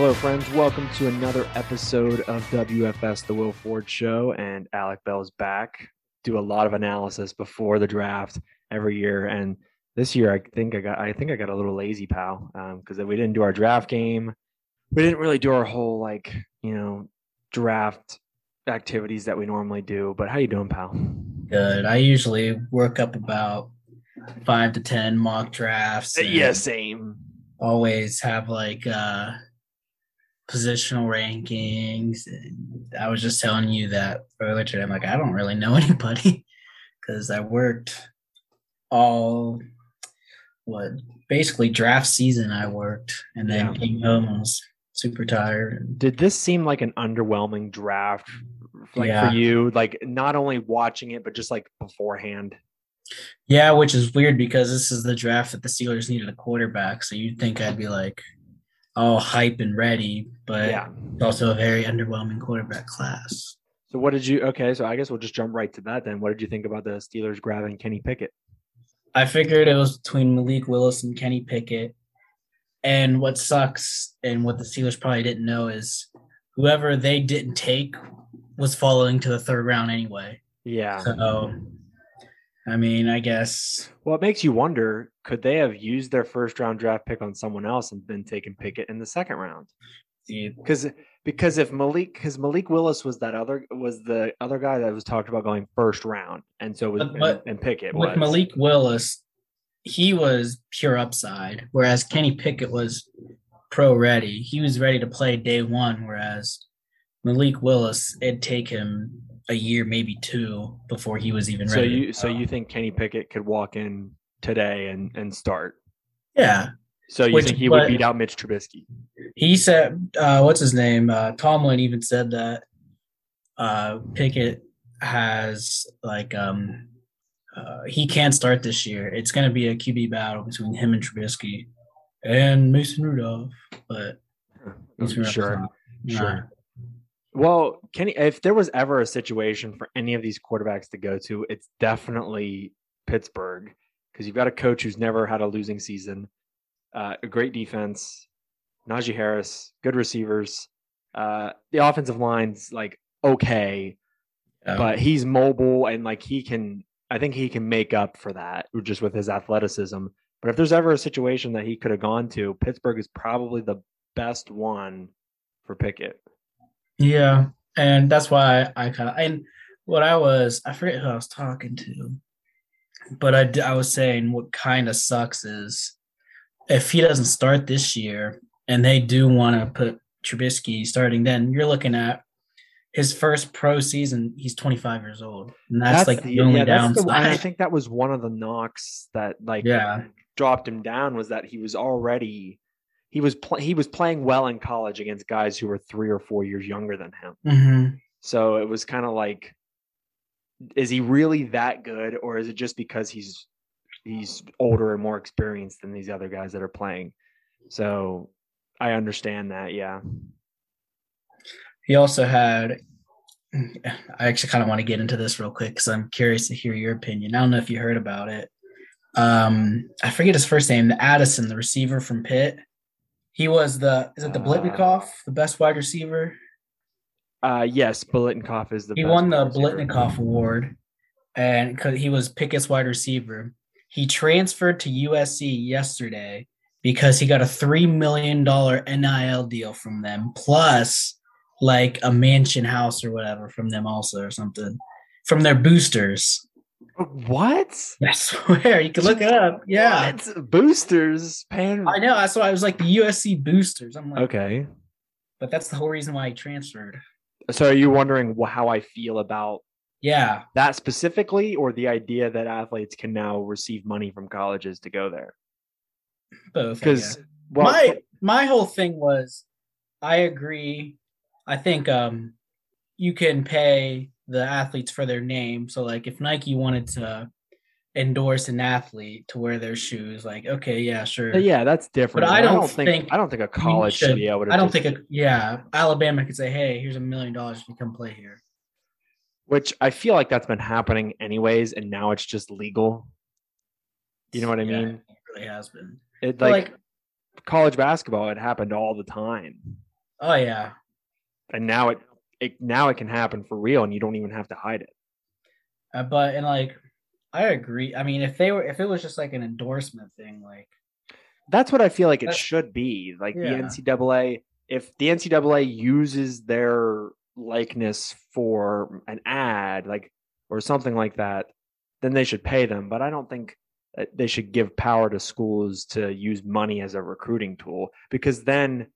Hello, friends. Welcome to another episode of WFS The Will Ford Show. And Alec Bell's back. Do a lot of analysis before the draft every year. And this year, I think I got I think I got a little lazy, pal, because we didn't do our draft game. We didn't really do our whole like you know draft activities that we normally do. But how you doing, pal? Good. I usually work up about five to ten mock drafts. Yeah, same. Always have like uh positional rankings. And I was just telling you that earlier today. I'm like, I don't really know anybody because I worked all what basically draft season I worked and then Yeah. came home and was super tired. Did this seem like an underwhelming draft, like Yeah. for you? Like not only watching it, but just like beforehand. Yeah, which is weird because this is the draft that the Steelers needed a quarterback. So you'd think I'd be like all hype and ready, but Yeah. it's also a very underwhelming quarterback class. So what did you? Okay, so I guess we'll just jump right to that then. What did you think about the Steelers grabbing Kenny Pickett? I figured it was between Malik Willis and Kenny Pickett. And what sucks and what the Steelers probably didn't know is whoever they didn't take was falling to the third round anyway. Yeah. So, I mean, I guess Well, it makes you wonder: could they have used their first round draft pick on someone else and been taken Pickett in the second round? Because because if Malik because Malik Willis was that other was the other guy that was talked about going first round, and so was But- and, and Pickett with was. Malik Willis, he was pure upside, whereas Kenny Pickett was pro ready. He was ready to play day one, whereas Malik Willis, it'd take him a year, maybe two, before he was even So ready. to you so you think Kenny Pickett could walk in today and and start? yeah. So you Which- think he would beat out Mitch Trubisky? He said, uh, what's his name? Uh, Tomlin even said that uh, Pickett has like um, uh, he can't start this year. It's going to be a QB battle between him and Trubisky and Mason Rudolph. But Mason Sure, sure. Well, Kenny, if there was ever a situation for any of these quarterbacks to go to, it's definitely Pittsburgh because you've got a coach who's never had a losing season, uh, a great defense, Najee Harris, good receivers. Uh, the offensive line's like okay, yeah. but he's mobile and like he can. I think he can make up for that just with his athleticism. But if there's ever a situation that he could have gone to, Pittsburgh is probably the best one for Pickett. Yeah, and that's why I kind of and what I was I forget who I was talking to, but I, I was saying what kind of sucks is if he doesn't start this year and they do want to put Trubisky starting, then you're looking at his first pro season. He's 25 years old, and that's, like the, only that's the- downside. and I think that was one of the knocks that like Yeah. dropped him down was that he was already he was pl- he was playing well in college against guys who were three or four years younger than him. hmm So it was kind of like, is he really that good, or is it just because he's he's older and more experienced than these other guys that are playing? So I understand that. Yeah. He also had. I actually kind of want to get into this real quick because I'm curious to hear your opinion. I don't know if you heard about it. Um, I forget his first name. The Addison, the receiver from Pitt. He was the is it the Uh, Biletnikoff, the best wide receiver? Uh, yes, Biletnikoff is the. He won the. Biletnikoff Award, and because he was Pickett's wide receiver, he transferred to USC yesterday because he got a three million dollar NIL deal from them, plus like a mansion house or whatever from them also or something from their boosters. What? I swear you can look it up. Yeah, What? Boosters paying. I know. That's why I was like the USC boosters. I'm like, Okay. but that's the whole reason why he transferred. So are you wondering how I feel about Yeah, that specifically, or the idea that athletes can now receive money from colleges to go there? both. Because well, my my whole thing was I agree. I think um you can pay the athletes for their name. So like if Nike wanted to endorse an athlete to wear their shoes, like okay, yeah, sure. yeah, that's different. But I don't think, think I don't think a college should- able to. I don't just- think a, yeah, Alabama could say, "Hey, here's a million dollars if you come play here." which I feel like that's been happening anyways, and now it's just legal. You know what I Yeah, mean? it really has been. It like, like college basketball, it happened all the time, Oh yeah. and now it, it now it can happen for real, and you don't even have to hide it. Uh, but and like I agree. I mean, if they were if it was just like an endorsement thing, like That's what I feel like it should be. Like Yeah. the NCAA, if the NCAA uses their likeness for an ad, like or something like that, then they should pay them. But I don't think they should give power to schools to use money as a recruiting tool because then.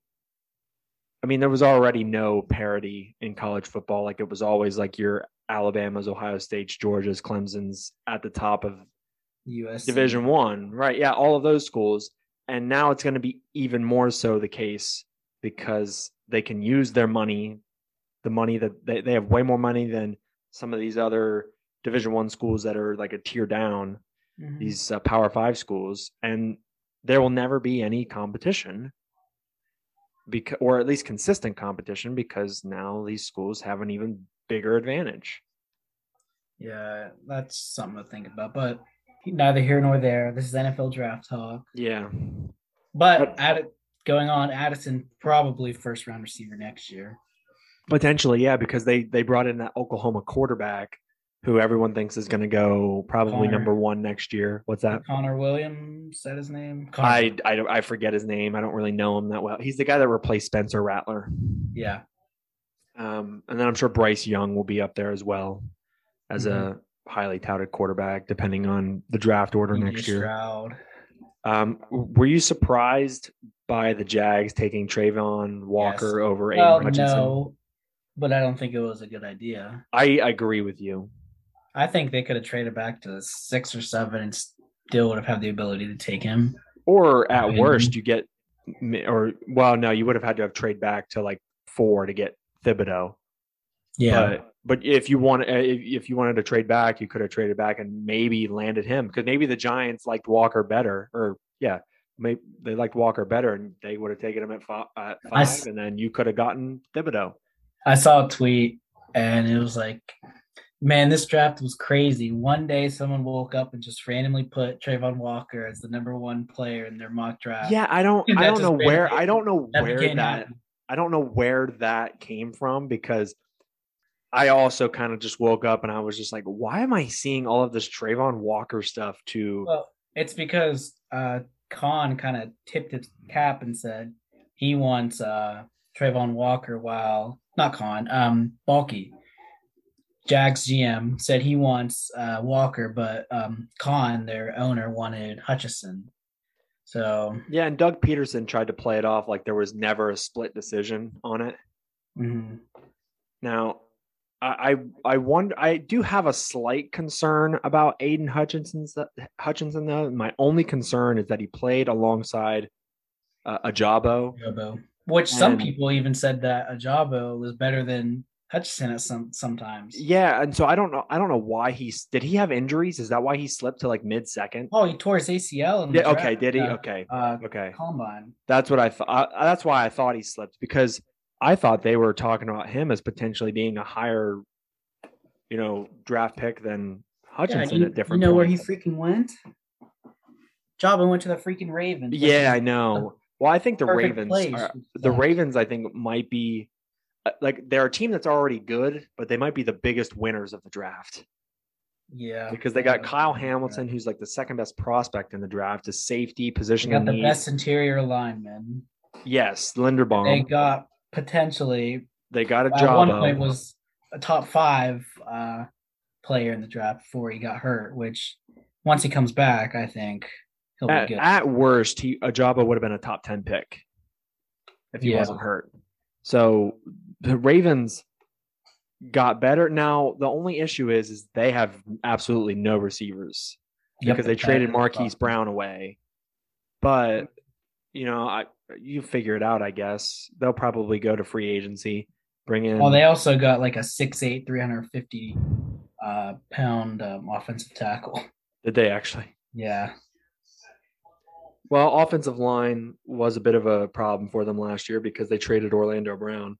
I mean, there was already no parity in college football. Like it was always like your Alabama's, Ohio State's, Georgia's, Clemson's at the top of US Division One, right? Yeah, all of those schools, and now it's going to be even more so the case because they can use their money, the money that they, they have way more money than some of these other Division One schools that are like a tier down. Mhm. These uh, Power Five schools, and there will never be any competition, because or at least consistent competition, because now these schools have an even bigger advantage. Yeah, that's something to think about. But neither here nor there. This is NFL draft talk. Yeah, But But- Add- going on, Addison probably first round receiver next year. Potentially, yeah, because they they brought in that Oklahoma quarterback who everyone thinks is going to go probably Connor. number one next year. What's that? Connor Williams, is that his name? Connor, I, I I forget his name. I don't really know him that well. He's the guy that replaced Spencer Rattler. yeah, Um, and then I'm sure Bryce Young will be up there as well as a highly touted quarterback, depending on the draft order CJ next year. Stroud. Um, were you surprised by the Jags taking Travon Walker over Aidan Well, Hutchinson? no, but I don't think it was a good idea. I agree with you. I think they could have traded back to six or seven and still would have had the ability to take him. Or at worst, you get, or well, no, you would have had to have trade back to like four to get Thibodeaux. Yeah, But but if you want, uh, if, if you wanted to trade back, you could have traded back and maybe landed him because maybe the Giants liked Walker better, or yeah, maybe they liked Walker better, and they would have taken him at five, five s- and then you could have gotten Thibodeaux. I saw a tweet and it was like, man, this draft was crazy. One day someone woke up and just randomly put Travon Walker as the number one player in their mock draft. Yeah, I don't, I don't know where, I don't know that where that, happen. I don't know where that came from because I also kind of just woke up and I was just like, why am I seeing all of this Travon Walker stuff to? Well, it's because uh Khan kind of tipped his cap and said he wants uh Travon Walker while not Khan, um Baalke. Jags GM said he wants uh Walker, but um Khan, their owner, wanted Hutchinson. So Yeah, and Doug Pederson tried to play it off like there was never a split decision on it. mhm. Now, I I, I wonder. I do have a slight concern about Aidan Hutchinson's Hutchinson though. My only concern is that he played alongside uh, Ojabo. Ojabo. Which some And- people even said that Ojabo was better than Hutchinson at some sometimes. Yeah, and so I don't know. I don't know why he's. Did he have injuries? Is that why he slipped to like mid second? Oh, he tore his ACL Yeah. Okay. Did he? uh, Okay. Uh, Okay. combine. That's what I thought. That's why I thought he slipped because I thought they were talking about him as potentially being a higher, you know, draft pick than Hutchinson you, at different. You know where he freaking went? Jabba went to the freaking Ravens. Yeah, I know. Well, I think the perfect Ravens. Are, the Ravens, I think, might be like they're a team that's already good, but they might be the biggest winners of the draft Yeah, because they got Uh, Kyle Hamilton, who's like the second best prospect in the draft, a safety position. They got the best interior lineman. Yes, Linderbaum. They got potentially They got a at job. one point was a top five uh, player in the draft before he got hurt. Which once he comes back, I think he'll be good. at worst, he Ojabo would have been a top ten pick if he Yeah. wasn't hurt. So the Ravens got better. Now the only issue is, is they have absolutely no receivers Yep, because they traded is Marquise. Brown away. But you know, I you figure it out. I guess they'll probably go to free agency, bring in. Well, they also got like a 6'8", 350 uh, pound um, offensive tackle. did they actually? Yeah, Well, offensive line was a bit of a problem for them last year because they traded Orlando Brown.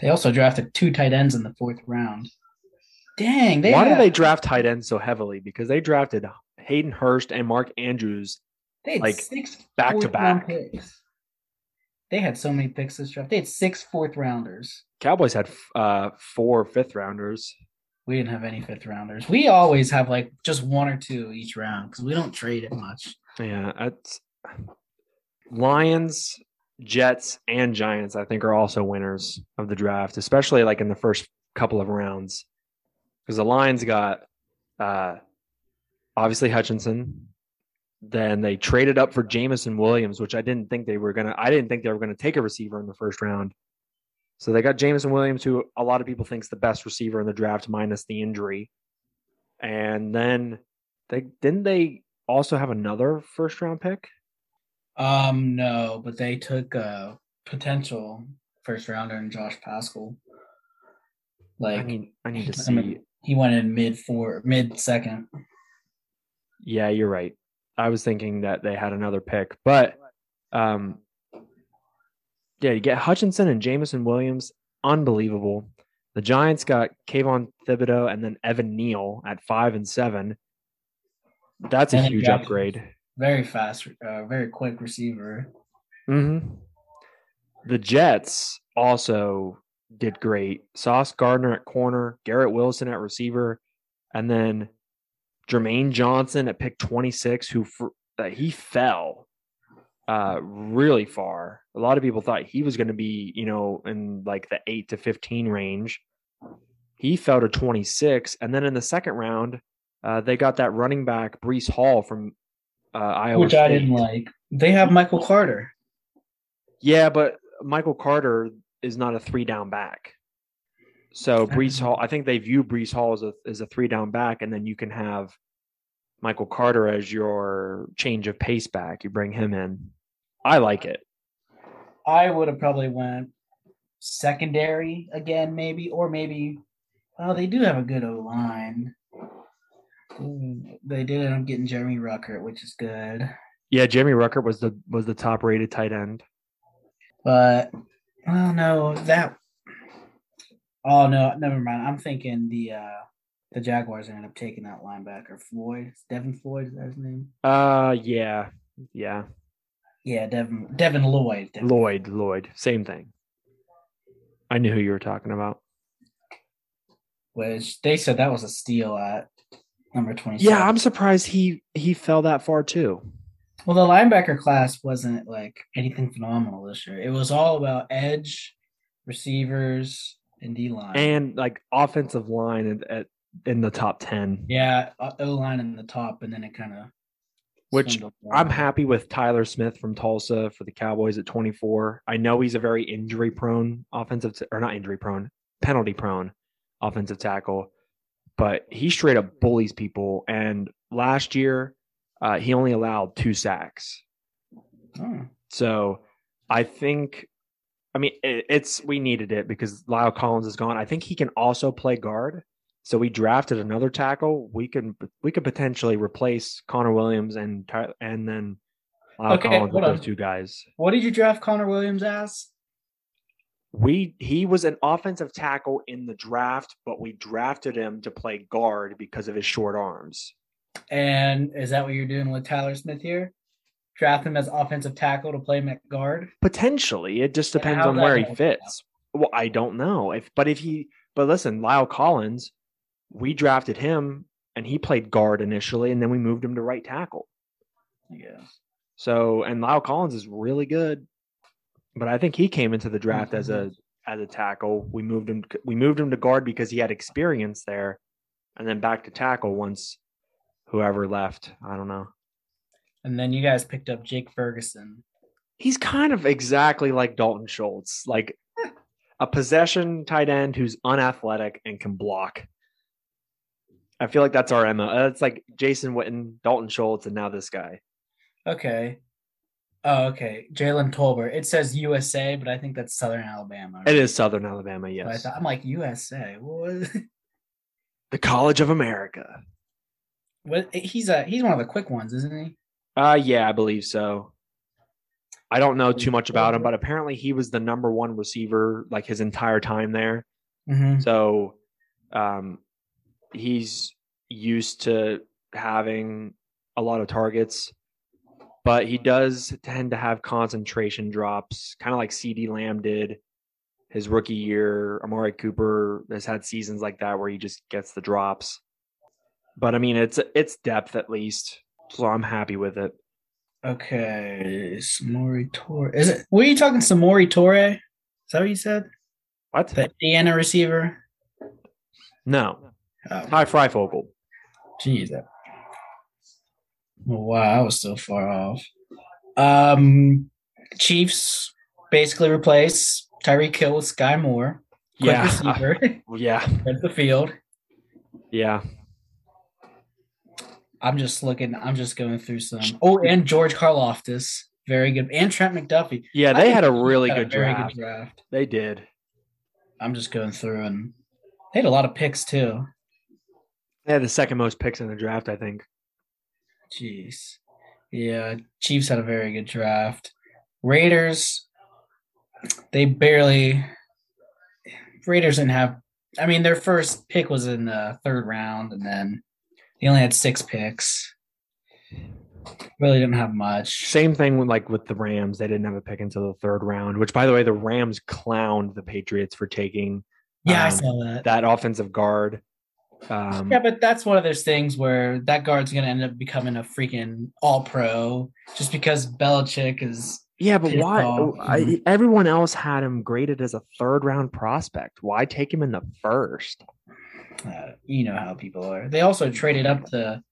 They also drafted two tight ends in the fourth round. Dang, they Why had, do they draft tight ends so heavily? Because they drafted Hayden Hurst and Mark Andrews they had like, six back to back. picks. They had so many picks this draft. They had six fourth rounders. Cowboys had uh, four fifth rounders. We didn't have any fifth rounders. We always have like just one or two each round because we don't trade it much. Yeah, it's Lions, Jets, and Giants. I think are also winners of the draft, especially like in the first couple of rounds, because the Lions got uh, obviously Hutchinson. Then they traded up for Jameson Williams, which I didn't think they were gonna. I didn't think they were gonna take a receiver in the first round. So they got Jameson Williams, who a lot of people thinks the best receiver in the draft, minus the injury. And then they didn't they also have another first round pick? Um, no, but they took a potential first rounder in Josh Paschal. Like I need I need to I mean, see. he went in mid four, mid second. Yeah, you're right. I was thinking that they had another pick, but um, yeah, you get Hutchinson and Jameson Williams, unbelievable. The Giants got Kayvon Thibodeaux and then Evan Neal at five and seven. That's a And huge upgrade. Very fast, uh, very quick receiver. hmm The Jets also did great. Sauce Gardner at corner, Garrett Wilson at receiver, and then Jermaine Johnson at pick 26, who uh, he fell uh, really far. A lot of people thought he was going to be, you know, in like the 8 to 15 range. He fell to 26. And then in the second round, uh, they got that running back, Breece Hall from uh, Iowa which I didn't like. They have Michael Carter. Yeah, but Michael Carter is not a three down back. So Breece Hall, I think they view Breece Hall as a as a three down back, and then you can have Michael Carter as your change of pace back. You bring him in. I like it. I would have probably went secondary again, maybe, or maybe. Oh, they do have a good O line. They did end up getting Jeremy Ruckert, which is good. Yeah, Jeremy Ruckert was the was the top rated tight end. But oh no, that oh no, never mind. I'm thinking the uh the Jaguars ended up taking that linebacker Floyd. Devin Floyd is that his name? Uh, yeah, yeah. Yeah, Devin Devin Lloyd. Devin. Lloyd, Lloyd, same thing. I knew who you were talking about. Which they said that was a steal at number twenty. Yeah, I'm surprised he he fell that far too. Well, the linebacker class wasn't like anything phenomenal this year. It was all about edge, receivers, and D line. and like offensive line at, at in the top 10 yeah, uh, O line in the top, and then it kind of. Which i'm happy with tyler smith from tulsa for the cowboys at 24 i know he's a very injury prone offensive t- or not injury prone penalty prone offensive tackle but he straight up bullies people and last year uh, he only allowed two sacks Oh, so i think i mean it, it's we needed it because la'el collins is gone i think he can also play guard so we drafted another tackle. We can we could potentially replace Connor Williams and and then La'el Okay, Collins with hold those two guys. what did you draft Connor Williams as? We he was an offensive tackle in the draft, but we drafted him to play guard because of his short arms. And is that what you're doing with Tyler Smith here? Draft him as offensive tackle to play him at guard. Potentially, it just depends on where he fits. Well, I don't know if, but if he, but listen, La'el Collins, we drafted him and he played guard initially, and then we moved him to right tackle. Yeah. So and La'el Collins is really good, but I think he came into the draft as a as a tackle. We moved him we moved him to guard because he had experience there, and then back to tackle once whoever left. I don't know. And then you guys picked up Jake Ferguson. He's kind of exactly like Dalton Schultz, like a possession tight end who's unathletic and can block. I feel like that's our MO. Uh, it's like Jason Witten, Dalton Schultz, and now this guy. Okay. Oh, okay. Jalen Tolbert. It says USA, but I think that's Southern Alabama. It is Southern Alabama, But I yes. thought, I'm like USA. What? The College of America. what? He's a he's one of the quick ones, isn't he? Uh yeah, I believe so. I don't know too much about him, but apparently he was the number one receiver like his entire time there. Mm-hmm. So um he's used to having a lot of targets. But he does tend to have concentration drops, kind of like CeeDee Lamb did his rookie year. Amari Cooper has had seasons like that where he just gets the drops. But I mean, it's it's depth at least, so I'm happy with it. Okay, Samori Toure. Is it? Were you talking Samori Toure? Is that what you said? What? The Indiana receiver. No, Oh, Freifogel. Jeez. that- Oh, wow, I was so far off. Um, Chiefs basically replace Tyreek Hill with Skyy Moore. Quick Yeah, receiver. yeah, At the field. yeah. I'm just looking. I'm just going through some. Oh, and George Karlaftis, very good, and Trent McDuffie. Yeah, they had a really good very draft. good draft. They did. I'm just going through, and they had a lot of picks too. They had the second most picks in the draft, I think. Jeez, yeah. Chiefs had a very good draft. Raiders, they barely. Raiders didn't have. I mean, their first pick was in the third round, and then they only had six picks. Really didn't have much. Same thing with like with the Rams. They didn't have a pick until the third round, which by the way, the Rams clowned the Patriots for taking Yeah, I um, saw that. that offensive guard. Um, Yeah, but that's one of those things where that guard's going to end up becoming a freaking all pro just because Belichick is. yeah, but why? I, everyone else had him graded as a third round prospect. Why take him in the first? Uh, you know how people are. They also traded up the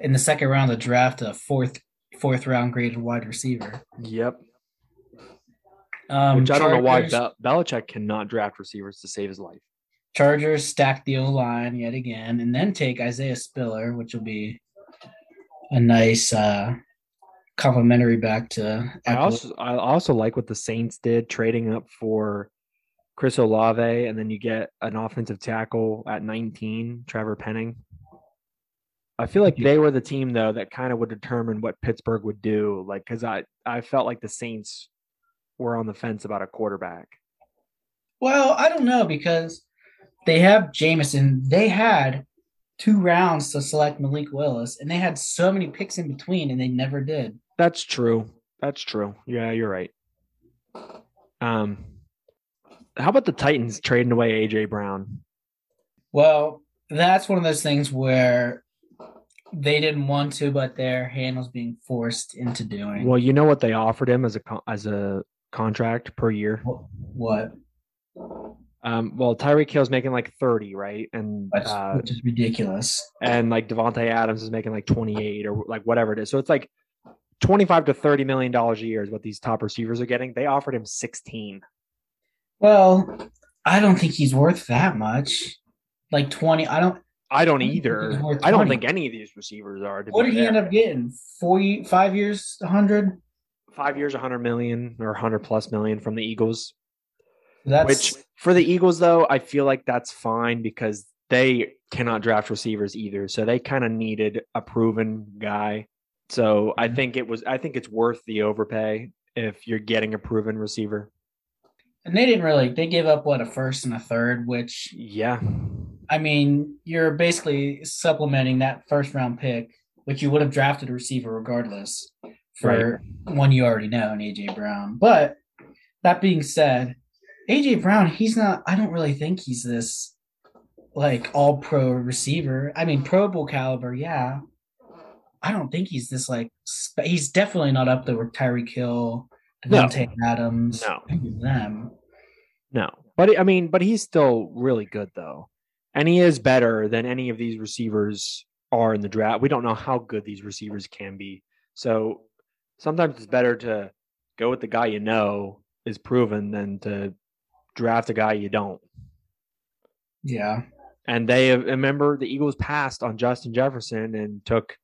in the second round of the draft a fourth fourth round graded wide receiver. Yep. Um, Which I don't know why Chargers- Be- Belichick cannot draft receivers to save his life. Chargers stack the O line yet again, and then take Isaiah Spiller, which will be a nice uh complimentary back to. I also I also like what the Saints did trading up for Chris Olave, and then you get an offensive tackle at 19, Trevor Penning. I feel like they were the team though that kind of would determine what Pittsburgh would do, like because I I felt like the Saints were on the fence about a quarterback. Well, I don't know because they have Jameson. They had two rounds to select Malik Willis, and they had so many picks in between, and they never did. That's true. That's true. Yeah, you're right. Um, how about the Titans trading away AJ Brown? Well, that's one of those things where they didn't want to, but their hand was being forced into doing. Well, you know what they offered him as a as a contract per year. What? Um, well, Tyreek Hill's making like thirty, right? And Which, uh, which is ridiculous. and like Davante Adams is making like twenty eight or like whatever it is. So it's like twenty five to thirty million dollars a year is what these top receivers are getting. They offered him sixteen. Well, I don't think he's worth that much. Like twenty. I don't. I don't I don't think either. I don't think any of these receivers are. What did he end up getting? Four, five years, a hundred. Five years, hundred million or hundred plus million from the Eagles. That's Which for the Eagles though, I feel like that's fine because they cannot draft receivers either. So they kind of needed a proven guy. So I Mhm. think it was I think it's worth the overpay if you're getting a proven receiver. and they didn't really. They gave up what a first and a third, which Yeah. I mean, you're basically supplementing that first round pick, which you would have drafted a receiver regardless for one you already know in AJ Brown. But that being said, AJ Brown, he's not, I don't really think he's this like all pro receiver. I mean, Pro Bowl caliber, yeah. I don't think he's this like, he's definitely not up there with Tyreek Hill, No. Adams, No. them. No. But I mean, but he's still really good though. And he is better than any of these receivers are in the draft. We don't know how good these receivers can be. So sometimes it's better to go with the guy you know is proven than to draft a guy you don't. Yeah. And they remember the Eagles passed on Justin Jefferson and took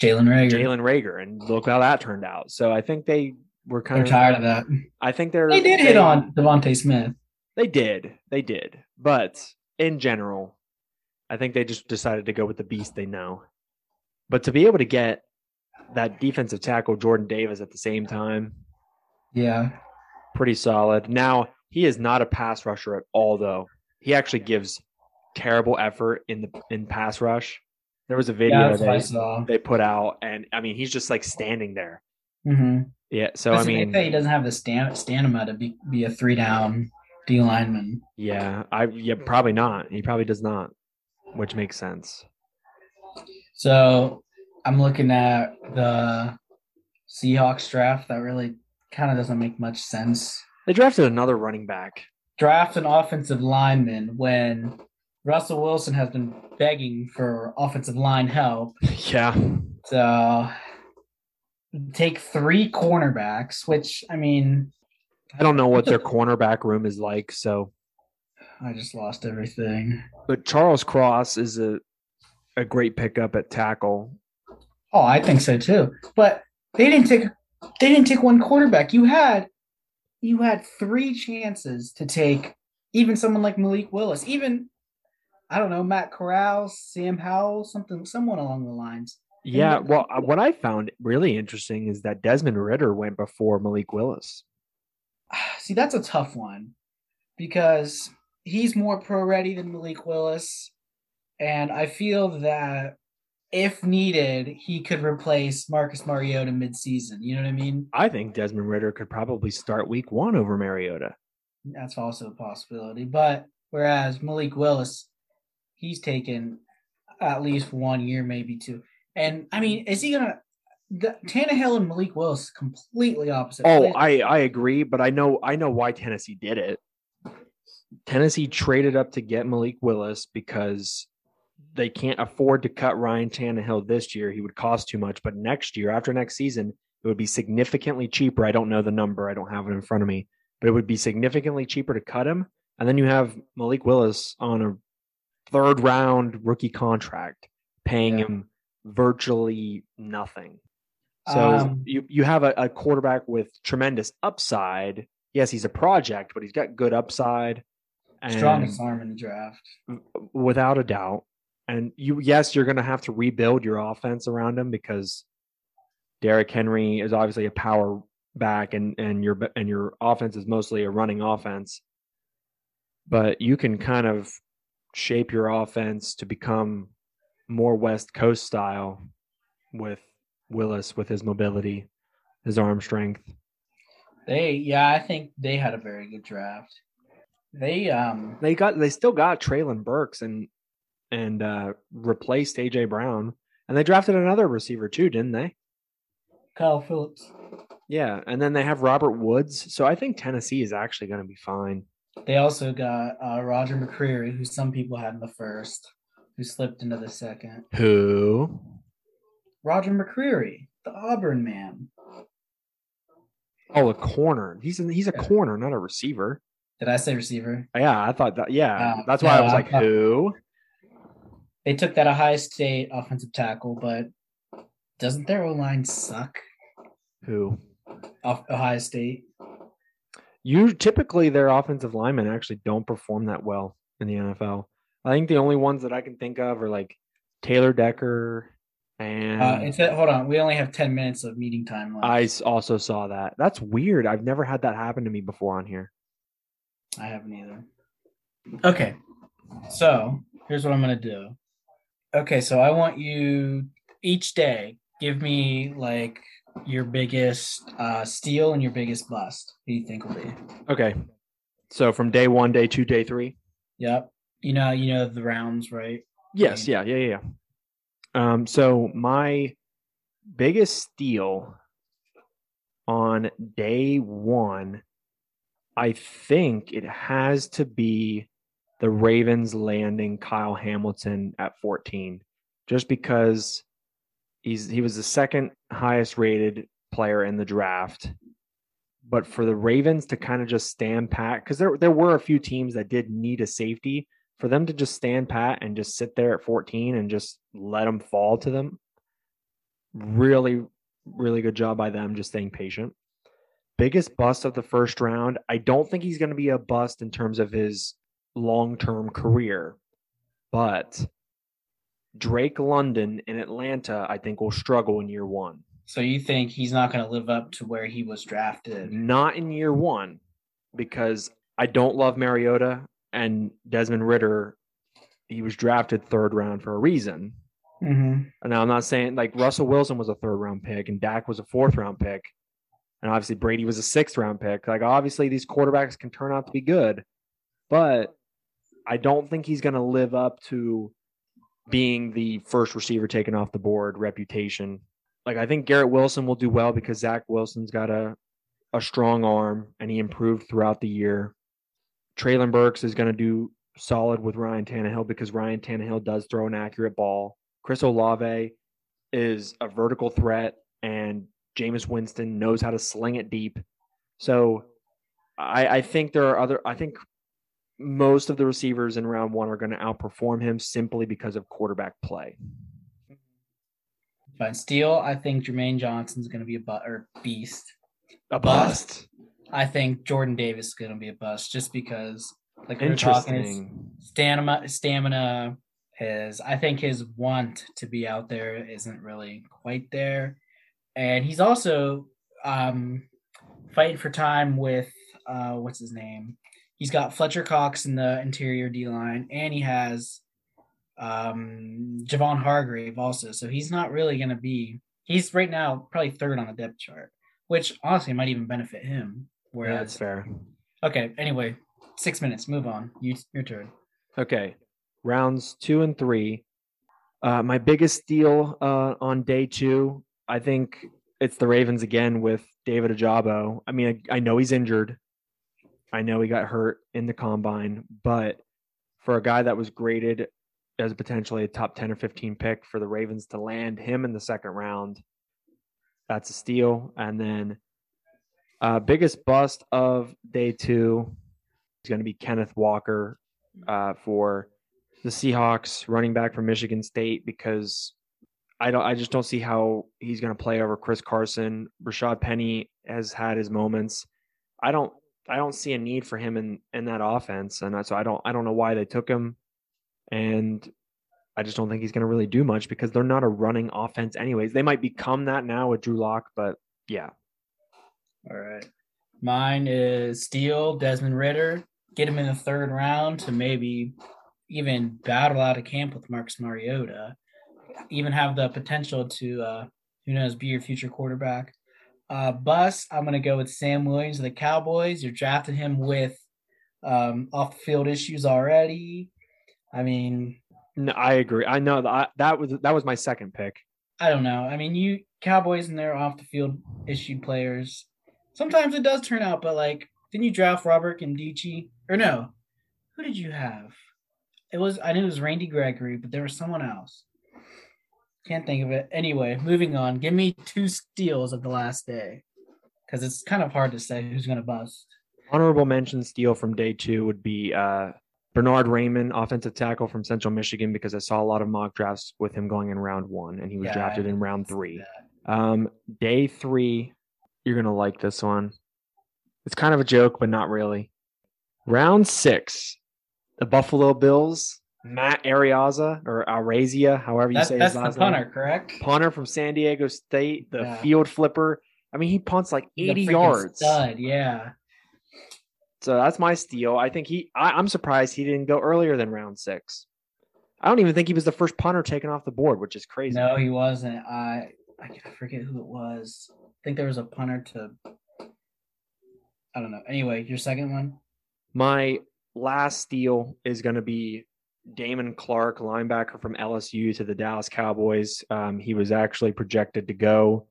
Jalen Reagor. Jalen Reagor, and look how that turned out. So I think they were kind They're of tired of that. I think they're They did hit on DeVonta Smith. They did. They did. But in general, I think they just decided to go with the beast they know. But to be able to get that defensive tackle, Jordan Davis, at the same time, Yeah. pretty solid. Now, he is not a pass rusher at all, though. He actually gives terrible effort in the in pass rush. There was a video Yeah, they, they put out, and I mean, he's just like standing there. Mm-hmm. Yeah, so I mean, he doesn't have the stam- stamina to be, be a three down D lineman. yeah, I yeah probably not. He probably does not, which makes sense. So I'm looking at the Seahawks draft. That really kind of doesn't make much sense. They drafted another running back. Draft an offensive lineman when Russell Wilson has been begging for offensive line help. Yeah, So take three cornerbacks, which I mean, I don't know what their cornerback room is like. So, I just lost everything. but Charles Cross is a a great pickup at tackle. Oh, I think so too. But they didn't take they didn't take one quarterback. You had you had three chances to take even someone like Malik Willis, even I don't know, Matt Corral, Sam Howell, something someone along the lines. Yeah, well, uh, what I found really interesting is that Desmond Ridder went before Malik Willis. See, that's a tough one because he's more pro ready than Malik Willis. And I feel that if needed, he could replace Marcus Mariota midseason. You know what I mean? I think Desmond Ridder could probably start Week One over Mariota. That's also a possibility. But whereas Malik Willis, he's taken at least one year, maybe two. And I mean, is he gonna the Tannehill and Malik Willis completely opposite? Oh. I I agree, but I know I know why Tennessee did it. Tennessee traded up to get Malik Willis because they can't afford to cut Ryan Tannehill this year. He would cost too much, but next year, after next season, it would be significantly cheaper. I don't know the number; I don't have it in front of me, but it would be significantly cheaper to cut him. And then you have Malik Willis on a third round rookie contract, paying Yeah. him virtually nothing. So Um, you you have a, a quarterback with tremendous upside. Yes, he's a project, but he's got good upside. And strongest arm in the draft. without a doubt. And you, yes, you're going to have to rebuild your offense around him because Derrick Henry is obviously a power back, and and your and your offense is mostly a running offense. But you can kind of shape your offense to become more West Coast style with Willis, with his mobility, his arm strength. They yeah, I think they had a very good draft. They um They got they still got Treylon Burks and and uh replaced AJ Brown. And they drafted another receiver too, didn't they? Kyle Phillips. Yeah. And then they have Robert Woods. So I think Tennessee is actually gonna be fine. They also got uh, Roger McCreary, who some people had in the first, who slipped into the second. Who? Roger McCreary, the Auburn man. Oh, a corner. He's a, he's a corner, not a receiver. Did I say receiver? Yeah, I thought that. Yeah, Oh, that's why I was I like, thought- who? They took that Ohio State offensive tackle, but doesn't their O line suck? Who? Ohio State. You typically their offensive linemen actually don't perform that well in the NFL. I think the only ones that I can think of are like Taylor Decker and Uh, a, hold on. We only have ten minutes of meeting time left. I also saw that. That's weird. I've never had that happen to me before on here. I haven't either. Okay. So here's what I'm gonna do. Okay, so I want you each day give me like your biggest uh steal and your biggest bust. Who do you think will be? Okay. So from day one, day two, day three. Yep. You know, you know the rounds, right? Yes, yeah, yeah, yeah. yeah. Um, so my biggest steal on day one, I think it has to be the Ravens landing Kyle Hamilton at 14, just because he's he was the second highest rated player in the draft. But for the Ravens to kind of just stand pat, because there there were a few teams that did need a safety, for them to just stand pat and just sit there at 14 and just let them fall to them really really good job by them just staying patient biggest bust of the first round i don't think he's going to be a bust in terms of his long-term career but drake london in atlanta i think will struggle in year one So you think he's not gonna live up to where he was drafted? not in year one because i don't love mariota and desmond ridder he was drafted third round for a reason Mm-hmm. And now I'm not saying like Russell Wilson was a third round pick and Dak was a fourth round pick. And obviously Brady was a sixth round pick. Like obviously these quarterbacks can turn out to be good, but I don't think he's going to live up to being the first receiver taken off the board reputation. Like I think Garrett Wilson will do well because Zach Wilson's got a a strong arm and he improved throughout the year. Treylon Burks is going to do solid with Ryan Tannehill because Ryan Tannehill does throw an accurate ball. Chris Olave is a vertical threat, and Jameis Winston knows how to sling it deep. So I, I think there are other. I think most of the receivers in round one are going to outperform him simply because of quarterback play. Fine. Steele, I think Jermaine Johnson's going to be a bu- or beast. A Bust. bust. I think Jordan Davis is going to be a bust just because, like we were talking, stamina, stamina, his I think his want to be out there isn't really quite there, and he's also um, fighting for time with uh, what's his name? He's got Fletcher Cox in the interior D line, and he has um, Javon Hargrave also. So he's not really going to be. He's right now probably third on the depth chart, which honestly might even benefit him. Yeah, that's fair. okay, anyway, six minutes. Move on. You, your turn. Okay, rounds two and three. Uh, my biggest steal uh, on day two, I think it's the Ravens again with David Ojabo. I mean, I, I know he's injured. I know he got hurt in the combine, but for a guy that was graded as potentially a top 10 or 15 pick for the Ravens to land him in the second round, that's a steal. And then uh, biggest bust of day two is going to be Kenneth Walker uh, for the Seahawks, running back from Michigan State, because I don't, I just don't see how he's going to play over Chris Carson. Rashad Penny has had his moments. I don't, I don't see a need for him in in that offense, and so I don't, I don't know why they took him, and I just don't think he's going to really do much because they're not a running offense, anyways. They might become that now with Drew Lock, but yeah, All right. Mine is Steele, Desmond Ridder. Get him in the third round to maybe even battle out of camp with Marcus Mariota. Even have the potential to, uh, who knows, be your future quarterback. Uh, Bus, I'm going to go with Sam Williams of the Cowboys. You're drafting him with um, off the field issues already. I mean, no, I agree. I know that that was that was my second pick. I don't know. I mean, you Cowboys and their off the field issued players. Sometimes it does turn out, but like, didn't you draft Robert and Kimdichi? Or no, who did you have? It was I knew it was Randy Gregory, but there was someone else. Can't think of it. Anyway, moving on. Give me two steals of the last day, because it's kind of hard to say who's gonna bust. Honorable mention steal from day two would be uh, Bernhard Raimann, offensive tackle from Central Michigan, because I saw a lot of mock drafts with him going in round one, and he was Yeah, drafted in round three. Um, day three, you're gonna like this one. It's kind of a joke, but not really. Round six, the Buffalo Bills, Matt Ariaza or Arazia, however you That's, say that's his the last name. punter, correct? Punter from San Diego State, the Yeah. field flipper. I mean, he punts like 80 freaking yards. Stud, yeah. So that's my steal. I think he. I, I'm surprised he didn't go earlier than round six. I don't even think he was the first punter taken off the board, which is crazy. No, he wasn't. I I forget who it was. I think there was a punter to. I don't know. Anyway, your second one. My last steal is going to be Damone Clark, linebacker from LSU to the Dallas Cowboys. Um, he was actually projected to go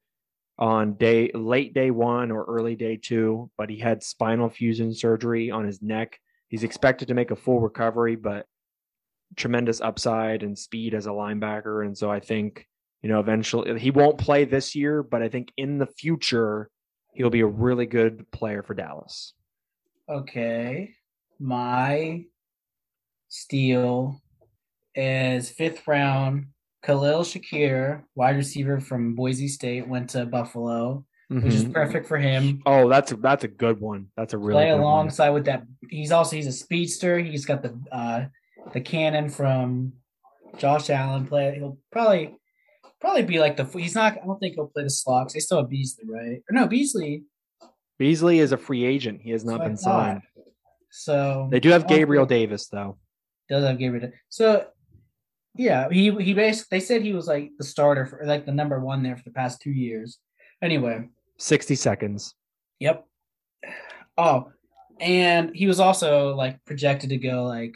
on day late day one or early day two, but he had spinal fusion surgery on his neck. He's expected to make a full recovery, but tremendous upside and speed as a linebacker. And so I think, you know, eventually he won't play this year, but I think in the future, he'll be a really good player for Dallas. Okay, my steal is fifth round. Khalil Shakir, wide receiver from Boise State, went to Buffalo, which is Mhm. perfect for him. Oh, that's a, that's a good one. That's a really Play good one. alongside with that. He's also he's a speedster. He's got the uh the cannon from Josh Allen. Play. He'll probably probably be like the. He's not. I don't think he'll play the slot 'cause they still have Beasley, right? Or no, Beasley. Beasley is a free agent. He has not I been signed. So They do have Gabriel cool. Davis though. Does have Gabriel. So Yeah, he he basically they said he was like the starter for like the number one there for the past two years. Anyway, 60 seconds. Yep. Oh, and he was also like projected to go like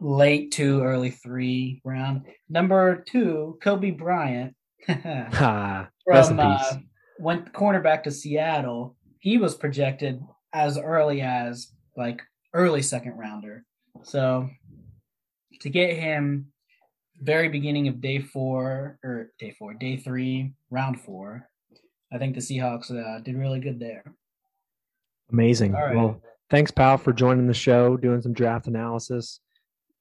late two, early three round. Number two, Coby Bryant Ha. Rest in from uh, went cornerback to Seattle. He was projected as early as like early second rounder. So to get him very beginning of day four or day four, day three, round four, I think the Seahawks uh, did really good there. Amazing. Right. Well, thanks, pal, for joining the show, doing some draft analysis,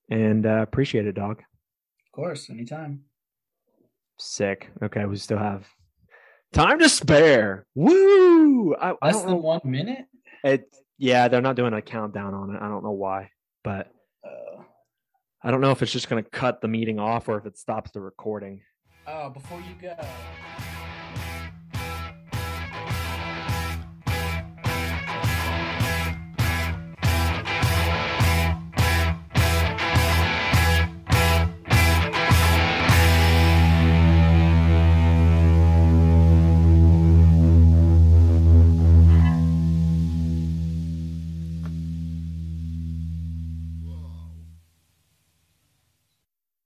and uh, appreciate it, dog. Of course, anytime. Sick. Okay, we still have time to spare. Woo! I, I Less don't than know. one minute. It, yeah, they're not doing a countdown on it. I don't know why, but I don't know if it's just going to cut the meeting off or if it stops the recording. oh, before you go,